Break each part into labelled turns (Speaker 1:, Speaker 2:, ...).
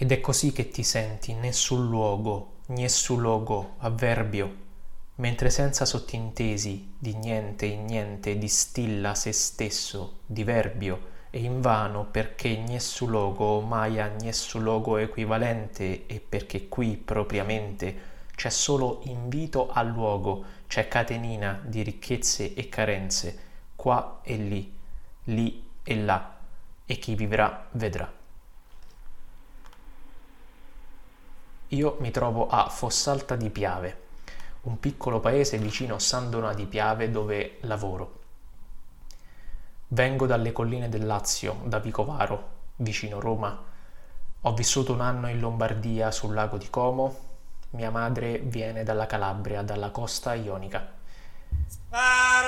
Speaker 1: Ed è così che ti senti nessun luogo, nessun logo, avverbio, mentre senza sottintesi di niente in niente distilla se stesso, diverbio, e invano perché nessun logo mai ha nessun logo equivalente e perché qui propriamente c'è solo invito al luogo, c'è catenina di ricchezze e carenze, qua e lì, lì e là, e chi vivrà vedrà. Io mi trovo a Fossalta di Piave, un piccolo paese vicino a San Donà di Piave dove lavoro. Vengo dalle colline del Lazio, da Vicovaro, vicino Roma. Ho vissuto un anno in Lombardia sul lago di Como. Mia madre viene dalla Calabria, dalla costa ionica. Spara!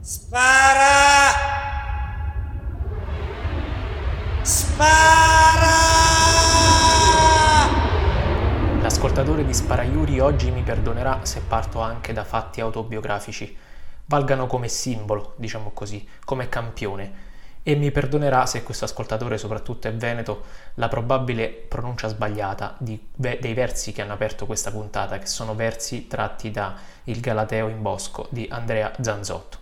Speaker 1: Spara! Spara! L'ascoltatore di Sparaiuri oggi mi perdonerà se parto anche da fatti autobiografici. Valgano come simbolo, diciamo così, come campione. E mi perdonerà se questo ascoltatore, soprattutto è veneto, la probabile pronuncia sbagliata di, dei versi che hanno aperto questa puntata, che sono versi tratti da Il Galateo in Bosco di Andrea Zanzotto.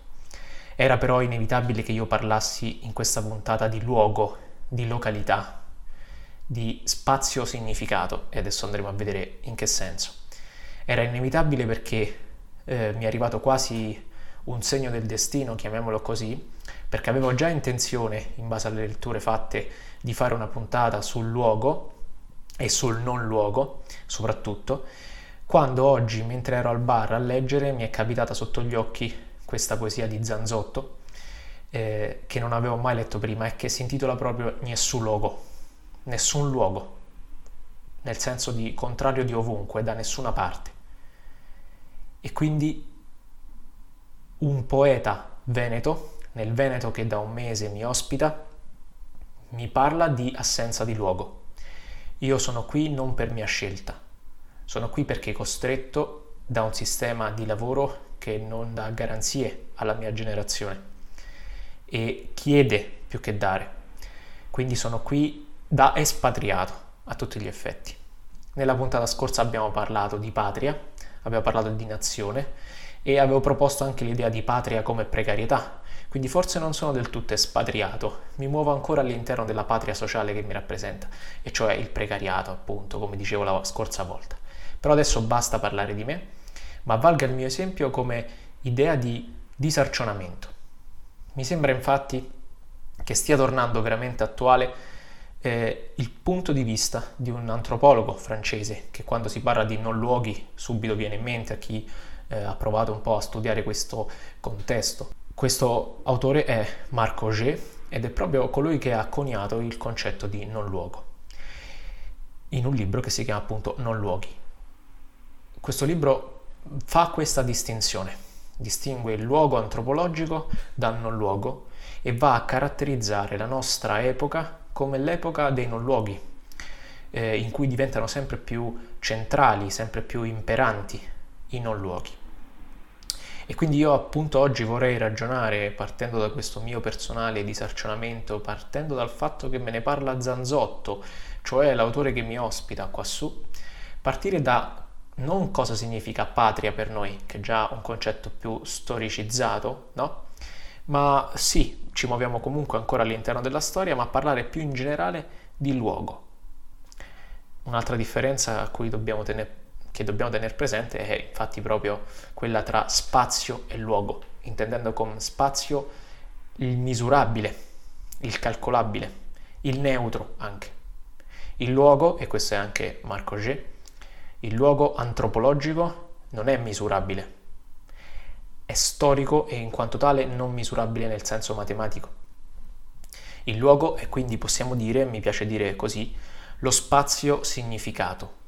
Speaker 1: Era però inevitabile che io parlassi in questa puntata di luogo di località, di spazio significato e adesso andremo a vedere in che senso. Era inevitabile perché eh, mi è arrivato quasi un segno del destino, chiamiamolo così, perché avevo già intenzione, in base alle letture fatte, di fare una puntata sul luogo e sul non luogo, soprattutto, quando oggi, mentre ero al bar a leggere, mi è capitata sotto gli occhi questa poesia di Zanzotto, eh, che non avevo mai letto prima e che si intitola proprio Nessun luogo, nessun luogo, nel senso di contrario di ovunque, da nessuna parte. E quindi un poeta veneto, nel Veneto che da un mese mi ospita, mi parla di assenza di luogo. Io sono qui non per mia scelta, sono qui perché costretto da un sistema di lavoro che non dà garanzie alla mia generazione e chiede più che dare. Quindi sono qui da espatriato a tutti gli effetti. Nella puntata scorsa abbiamo parlato di patria, abbiamo parlato di nazione e avevo proposto anche l'idea di patria come precarietà, quindi forse non sono del tutto espatriato, mi muovo ancora all'interno della patria sociale che mi rappresenta, e cioè il precariato, appunto, come dicevo la scorsa volta. Però adesso basta parlare di me, ma valga il mio esempio come idea di disarcionamento. Mi sembra infatti che stia tornando veramente attuale eh, il punto di vista di un antropologo francese che quando si parla di non luoghi subito viene in mente a chi eh, ha provato un po' a studiare questo contesto. Questo autore è Marc Auger ed è proprio colui che ha coniato il concetto di non luogo in un libro che si chiama appunto Non luoghi. Questo libro fa questa distinzione distingue il luogo antropologico dal non luogo e va a caratterizzare la nostra epoca come l'epoca dei non luoghi, eh, in cui diventano sempre più centrali, sempre più imperanti i non luoghi. E quindi io appunto oggi vorrei ragionare partendo da questo mio personale disarcionamento, partendo dal fatto che me ne parla Zanzotto, cioè l'autore che mi ospita qua su, partire da non cosa significa patria per noi, che è già un concetto più storicizzato, no? Ma sì, ci muoviamo comunque ancora all'interno della storia, ma parlare più in generale di luogo. Un'altra differenza dobbiamo tener, che dobbiamo tenere presente è infatti proprio quella tra spazio e luogo, intendendo con spazio il misurabile, il calcolabile, il neutro anche. Il luogo, e questo è anche Marco G, il luogo antropologico non è misurabile, è storico e in quanto tale non misurabile nel senso matematico. Il luogo è quindi, possiamo dire, mi piace dire così, lo spazio significato.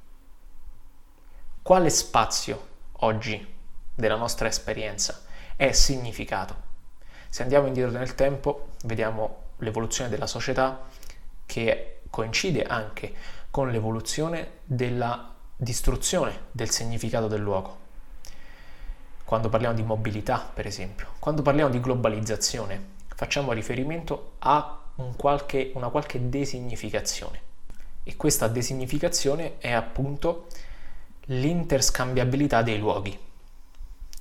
Speaker 1: Quale spazio oggi della nostra esperienza è significato? Se andiamo indietro nel tempo, vediamo l'evoluzione della società che coincide anche con l'evoluzione della distruzione del significato del luogo. Quando parliamo di mobilità, per esempio, quando parliamo di globalizzazione, facciamo riferimento a un qualche, una qualche designificazione. E questa designificazione è appunto l'interscambiabilità dei luoghi,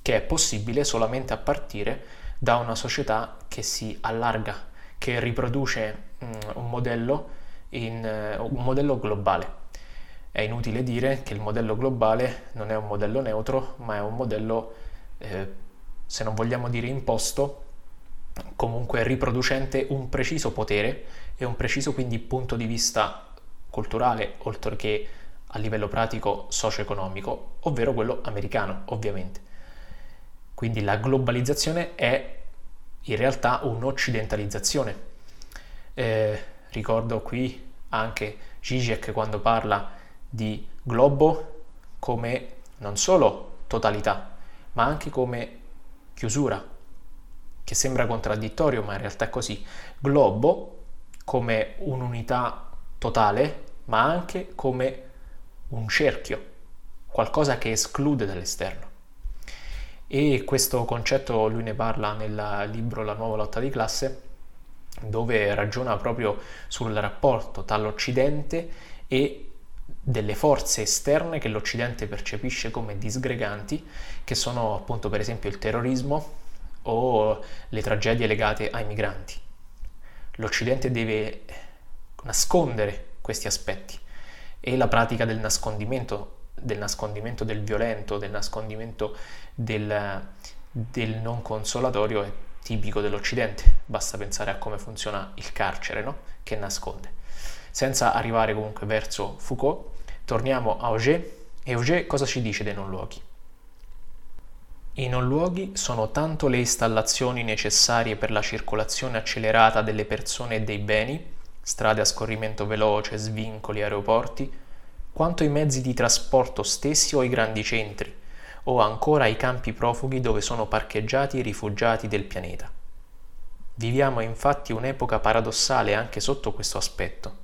Speaker 1: che è possibile solamente a partire da una società che si allarga, che riproduce mm, un modello, in, un modello globale. È inutile dire che il modello globale non è un modello neutro, ma è un modello, eh, se non vogliamo dire imposto, comunque riproducente un preciso potere e un preciso quindi punto di vista culturale, oltre che a livello pratico socio-economico, ovvero quello americano, ovviamente. Quindi la globalizzazione è in realtà un'occidentalizzazione. Eh, ricordo qui anche Zizek quando parla di globo come non solo totalità, ma anche come chiusura, che sembra contraddittorio, ma in realtà è così. Globo come un'unità totale, ma anche come un cerchio, qualcosa che esclude dall'esterno. E questo concetto lui ne parla nel libro La nuova lotta di classe, dove ragiona proprio sul rapporto tra l'Occidente e delle forze esterne che l'Occidente percepisce come disgreganti, che sono appunto per esempio il terrorismo o le tragedie legate ai migranti. L'Occidente deve nascondere questi aspetti e la pratica del nascondimento, del nascondimento del violento, del nascondimento del, del non consolatorio è tipico dell'Occidente, basta pensare a come funziona il carcere, no? che nasconde. Senza arrivare comunque verso Foucault, torniamo a Auger e Auger cosa ci dice dei non luoghi? I non luoghi sono tanto le installazioni necessarie per la circolazione accelerata delle persone e dei beni, strade a scorrimento veloce, svincoli, aeroporti, quanto i mezzi di trasporto stessi o i grandi centri, o ancora i campi profughi dove sono parcheggiati i rifugiati del pianeta. Viviamo infatti un'epoca paradossale anche sotto questo aspetto.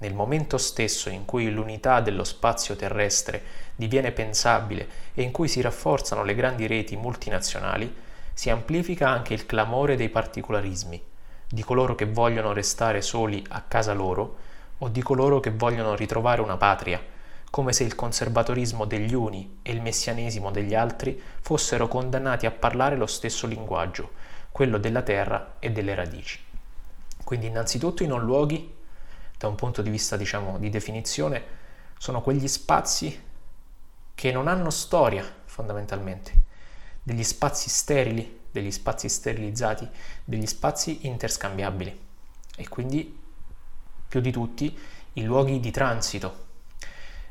Speaker 1: Nel momento stesso in cui l'unità dello spazio terrestre diviene pensabile e in cui si rafforzano le grandi reti multinazionali, si amplifica anche il clamore dei particolarismi, di coloro che vogliono restare soli a casa loro o di coloro che vogliono ritrovare una patria, come se il conservatorismo degli uni e il messianesimo degli altri fossero condannati a parlare lo stesso linguaggio, quello della terra e delle radici. Quindi innanzitutto i non luoghi da un punto di vista diciamo di definizione sono quegli spazi che non hanno storia fondamentalmente, degli spazi sterili, degli spazi sterilizzati, degli spazi interscambiabili. E quindi più di tutti i luoghi di transito,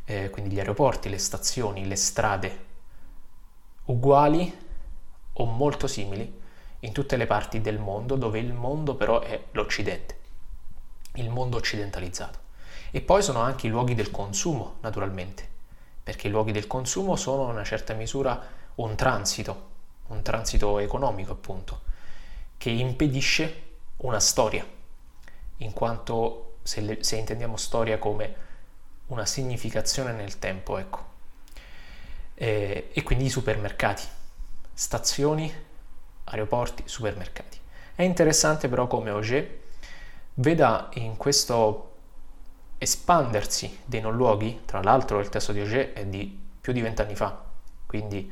Speaker 1: eh, quindi gli aeroporti, le stazioni, le strade, uguali o molto simili in tutte le parti del mondo dove il mondo però è l'Occidente il mondo occidentalizzato. E poi sono anche i luoghi del consumo, naturalmente, perché i luoghi del consumo sono in una certa misura un transito, un transito economico appunto, che impedisce una storia, in quanto se, le, se intendiamo storia come una significazione nel tempo, ecco. E, e quindi i supermercati, stazioni, aeroporti, supermercati. È interessante però come Auger veda in questo espandersi dei non luoghi, tra l'altro il testo di Auger è di più di vent'anni fa, quindi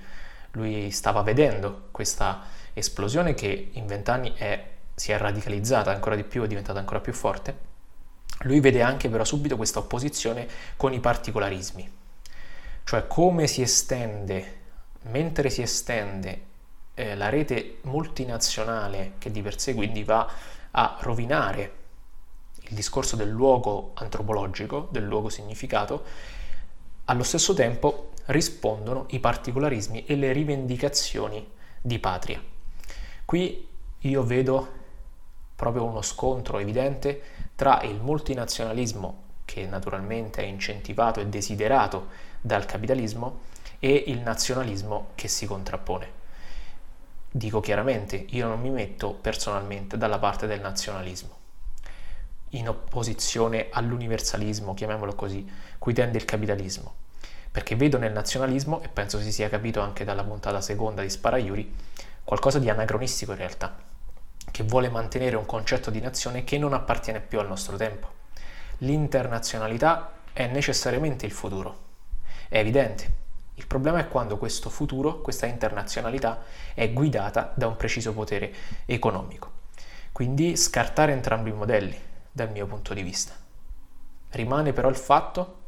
Speaker 1: lui stava vedendo questa esplosione che in vent'anni si è radicalizzata ancora di più, è diventata ancora più forte. Lui vede anche però subito questa opposizione con i particolarismi, cioè come si estende, mentre si estende eh, la rete multinazionale che di per sé quindi va a rovinare il discorso del luogo antropologico, del luogo significato, allo stesso tempo rispondono i particolarismi e le rivendicazioni di patria. Qui io vedo proprio uno scontro evidente tra il multinazionalismo, che naturalmente è incentivato e desiderato dal capitalismo, e il nazionalismo che si contrappone. Dico chiaramente, io non mi metto personalmente dalla parte del nazionalismo in opposizione all'universalismo, chiamiamolo così, cui tende il capitalismo. Perché vedo nel nazionalismo, e penso si sia capito anche dalla puntata seconda di Sparaiuri, qualcosa di anacronistico in realtà, che vuole mantenere un concetto di nazione che non appartiene più al nostro tempo. L'internazionalità è necessariamente il futuro. È evidente. Il problema è quando questo futuro, questa internazionalità, è guidata da un preciso potere economico. Quindi scartare entrambi i modelli, dal mio punto di vista. Rimane però il fatto,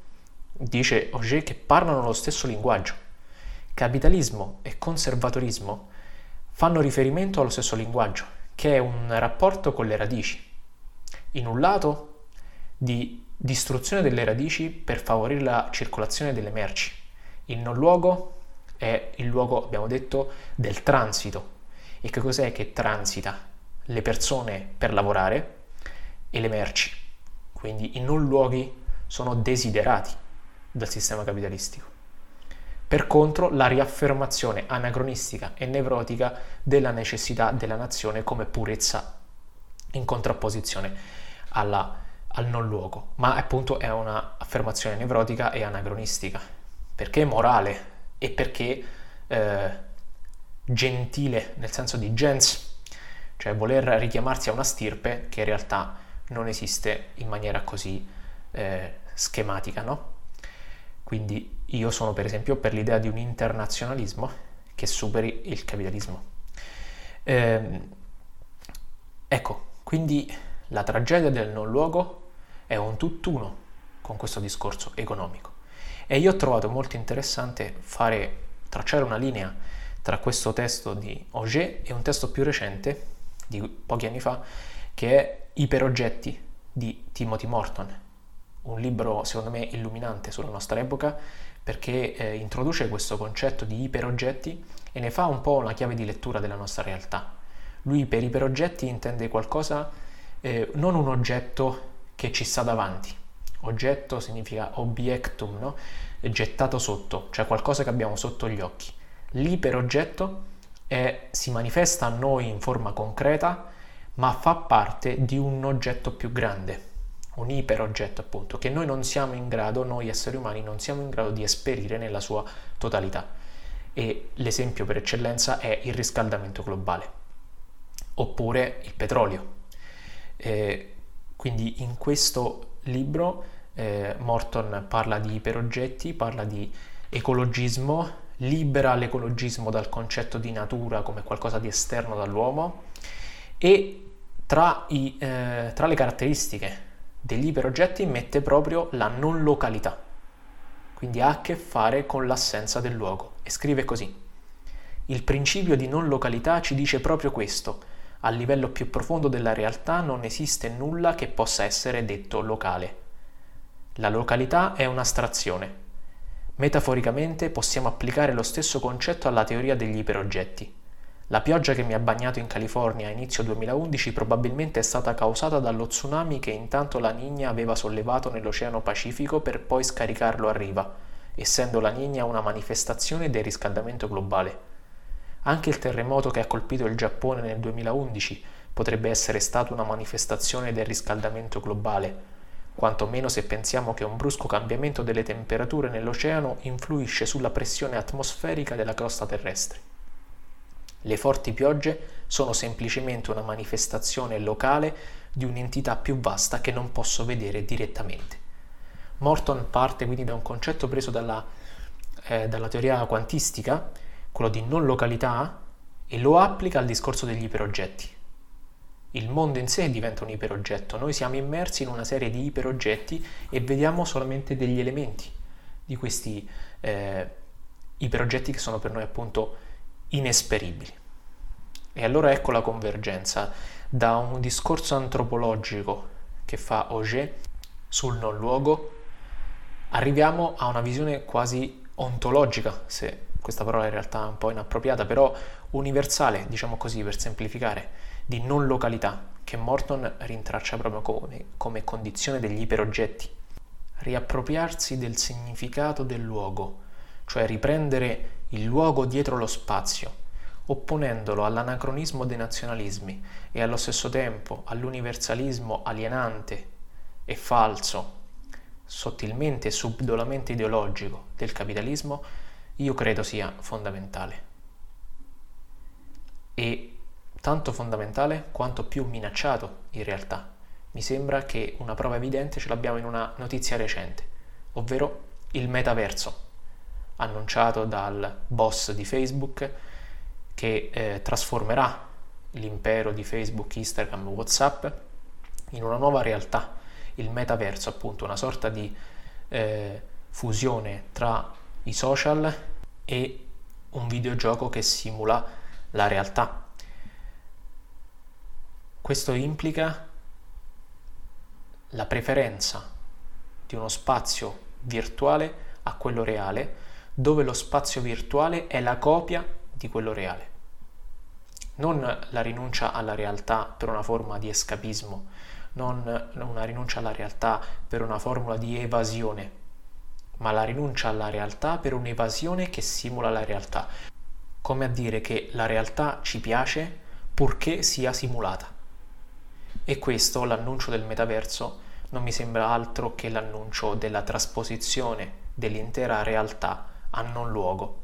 Speaker 1: dice Auger, che parlano lo stesso linguaggio. Capitalismo e conservatorismo fanno riferimento allo stesso linguaggio, che è un rapporto con le radici. In un lato di distruzione delle radici per favorire la circolazione delle merci. Il non luogo è il luogo, abbiamo detto, del transito. E che cos'è che transita? Le persone per lavorare e le merci. Quindi i non luoghi sono desiderati dal sistema capitalistico. Per contro, la riaffermazione anacronistica e nevrotica della necessità della nazione come purezza in contrapposizione alla, al non luogo, ma appunto è un'affermazione nevrotica e anacronistica, perché morale e perché eh, gentile, nel senso di gens, cioè voler richiamarsi a una stirpe che in realtà non esiste in maniera così eh, schematica, no? Quindi io sono per esempio per l'idea di un internazionalismo che superi il capitalismo. Eh, ecco, quindi la tragedia del non luogo è un tutt'uno con questo discorso economico. E io ho trovato molto interessante fare, tracciare una linea tra questo testo di Auger e un testo più recente, di pochi anni fa, che è Iperoggetti di Timothy Morton, un libro secondo me illuminante sulla nostra epoca perché eh, introduce questo concetto di iperoggetti e ne fa un po' una chiave di lettura della nostra realtà. Lui per iperoggetti intende qualcosa, eh, non un oggetto che ci sta davanti. Oggetto significa obiectum, no? gettato sotto, cioè qualcosa che abbiamo sotto gli occhi. L'iperoggetto è, si manifesta a noi in forma concreta ma fa parte di un oggetto più grande, un iperoggetto appunto, che noi non siamo in grado, noi esseri umani non siamo in grado di esperire nella sua totalità. E l'esempio per eccellenza è il riscaldamento globale, oppure il petrolio. Eh, quindi in questo libro eh, Morton parla di iperoggetti, parla di ecologismo, libera l'ecologismo dal concetto di natura come qualcosa di esterno dall'uomo e tra, i, eh, tra le caratteristiche degli iperoggetti mette proprio la non località, quindi ha a che fare con l'assenza del luogo e scrive così. Il principio di non località ci dice proprio questo, a livello più profondo della realtà non esiste nulla che possa essere detto locale. La località è un'astrazione. Metaforicamente possiamo applicare lo stesso concetto alla teoria degli iperoggetti. La pioggia che mi ha bagnato in California a inizio 2011 probabilmente è stata causata dallo tsunami che intanto la Nigna aveva sollevato nell'Oceano Pacifico per poi scaricarlo a riva, essendo la Nigna una manifestazione del riscaldamento globale. Anche il terremoto che ha colpito il Giappone nel 2011 potrebbe essere stato una manifestazione del riscaldamento globale, quantomeno se pensiamo che un brusco cambiamento delle temperature nell'oceano influisce sulla pressione atmosferica della crosta terrestre. Le forti piogge sono semplicemente una manifestazione locale di un'entità più vasta che non posso vedere direttamente. Morton parte quindi da un concetto preso dalla, eh, dalla teoria quantistica, quello di non località, e lo applica al discorso degli iperoggetti. Il mondo in sé diventa un iperoggetto, noi siamo immersi in una serie di iperoggetti e vediamo solamente degli elementi di questi eh, iperoggetti che sono per noi appunto inesperibili. E allora ecco la convergenza da un discorso antropologico che fa Auger sul non luogo, arriviamo a una visione quasi ontologica, se questa parola in realtà è un po' inappropriata, però universale, diciamo così per semplificare, di non località, che Morton rintraccia proprio come, come condizione degli iperoggetti. Riappropriarsi del significato del luogo, cioè riprendere il luogo dietro lo spazio, opponendolo all'anacronismo dei nazionalismi e allo stesso tempo all'universalismo alienante e falso, sottilmente e subdolamente ideologico del capitalismo, io credo sia fondamentale. E tanto fondamentale quanto più minacciato in realtà. Mi sembra che una prova evidente ce l'abbiamo in una notizia recente, ovvero il metaverso, annunciato dal boss di Facebook che eh, trasformerà l'impero di Facebook, Instagram, Whatsapp in una nuova realtà, il metaverso appunto, una sorta di eh, fusione tra i social e un videogioco che simula la realtà. Questo implica la preferenza di uno spazio virtuale a quello reale, dove lo spazio virtuale è la copia di quello reale. Non la rinuncia alla realtà per una forma di escapismo, non una rinuncia alla realtà per una formula di evasione, ma la rinuncia alla realtà per un'evasione che simula la realtà, come a dire che la realtà ci piace purché sia simulata. E questo, l'annuncio del metaverso, non mi sembra altro che l'annuncio della trasposizione dell'intera realtà hanno luogo.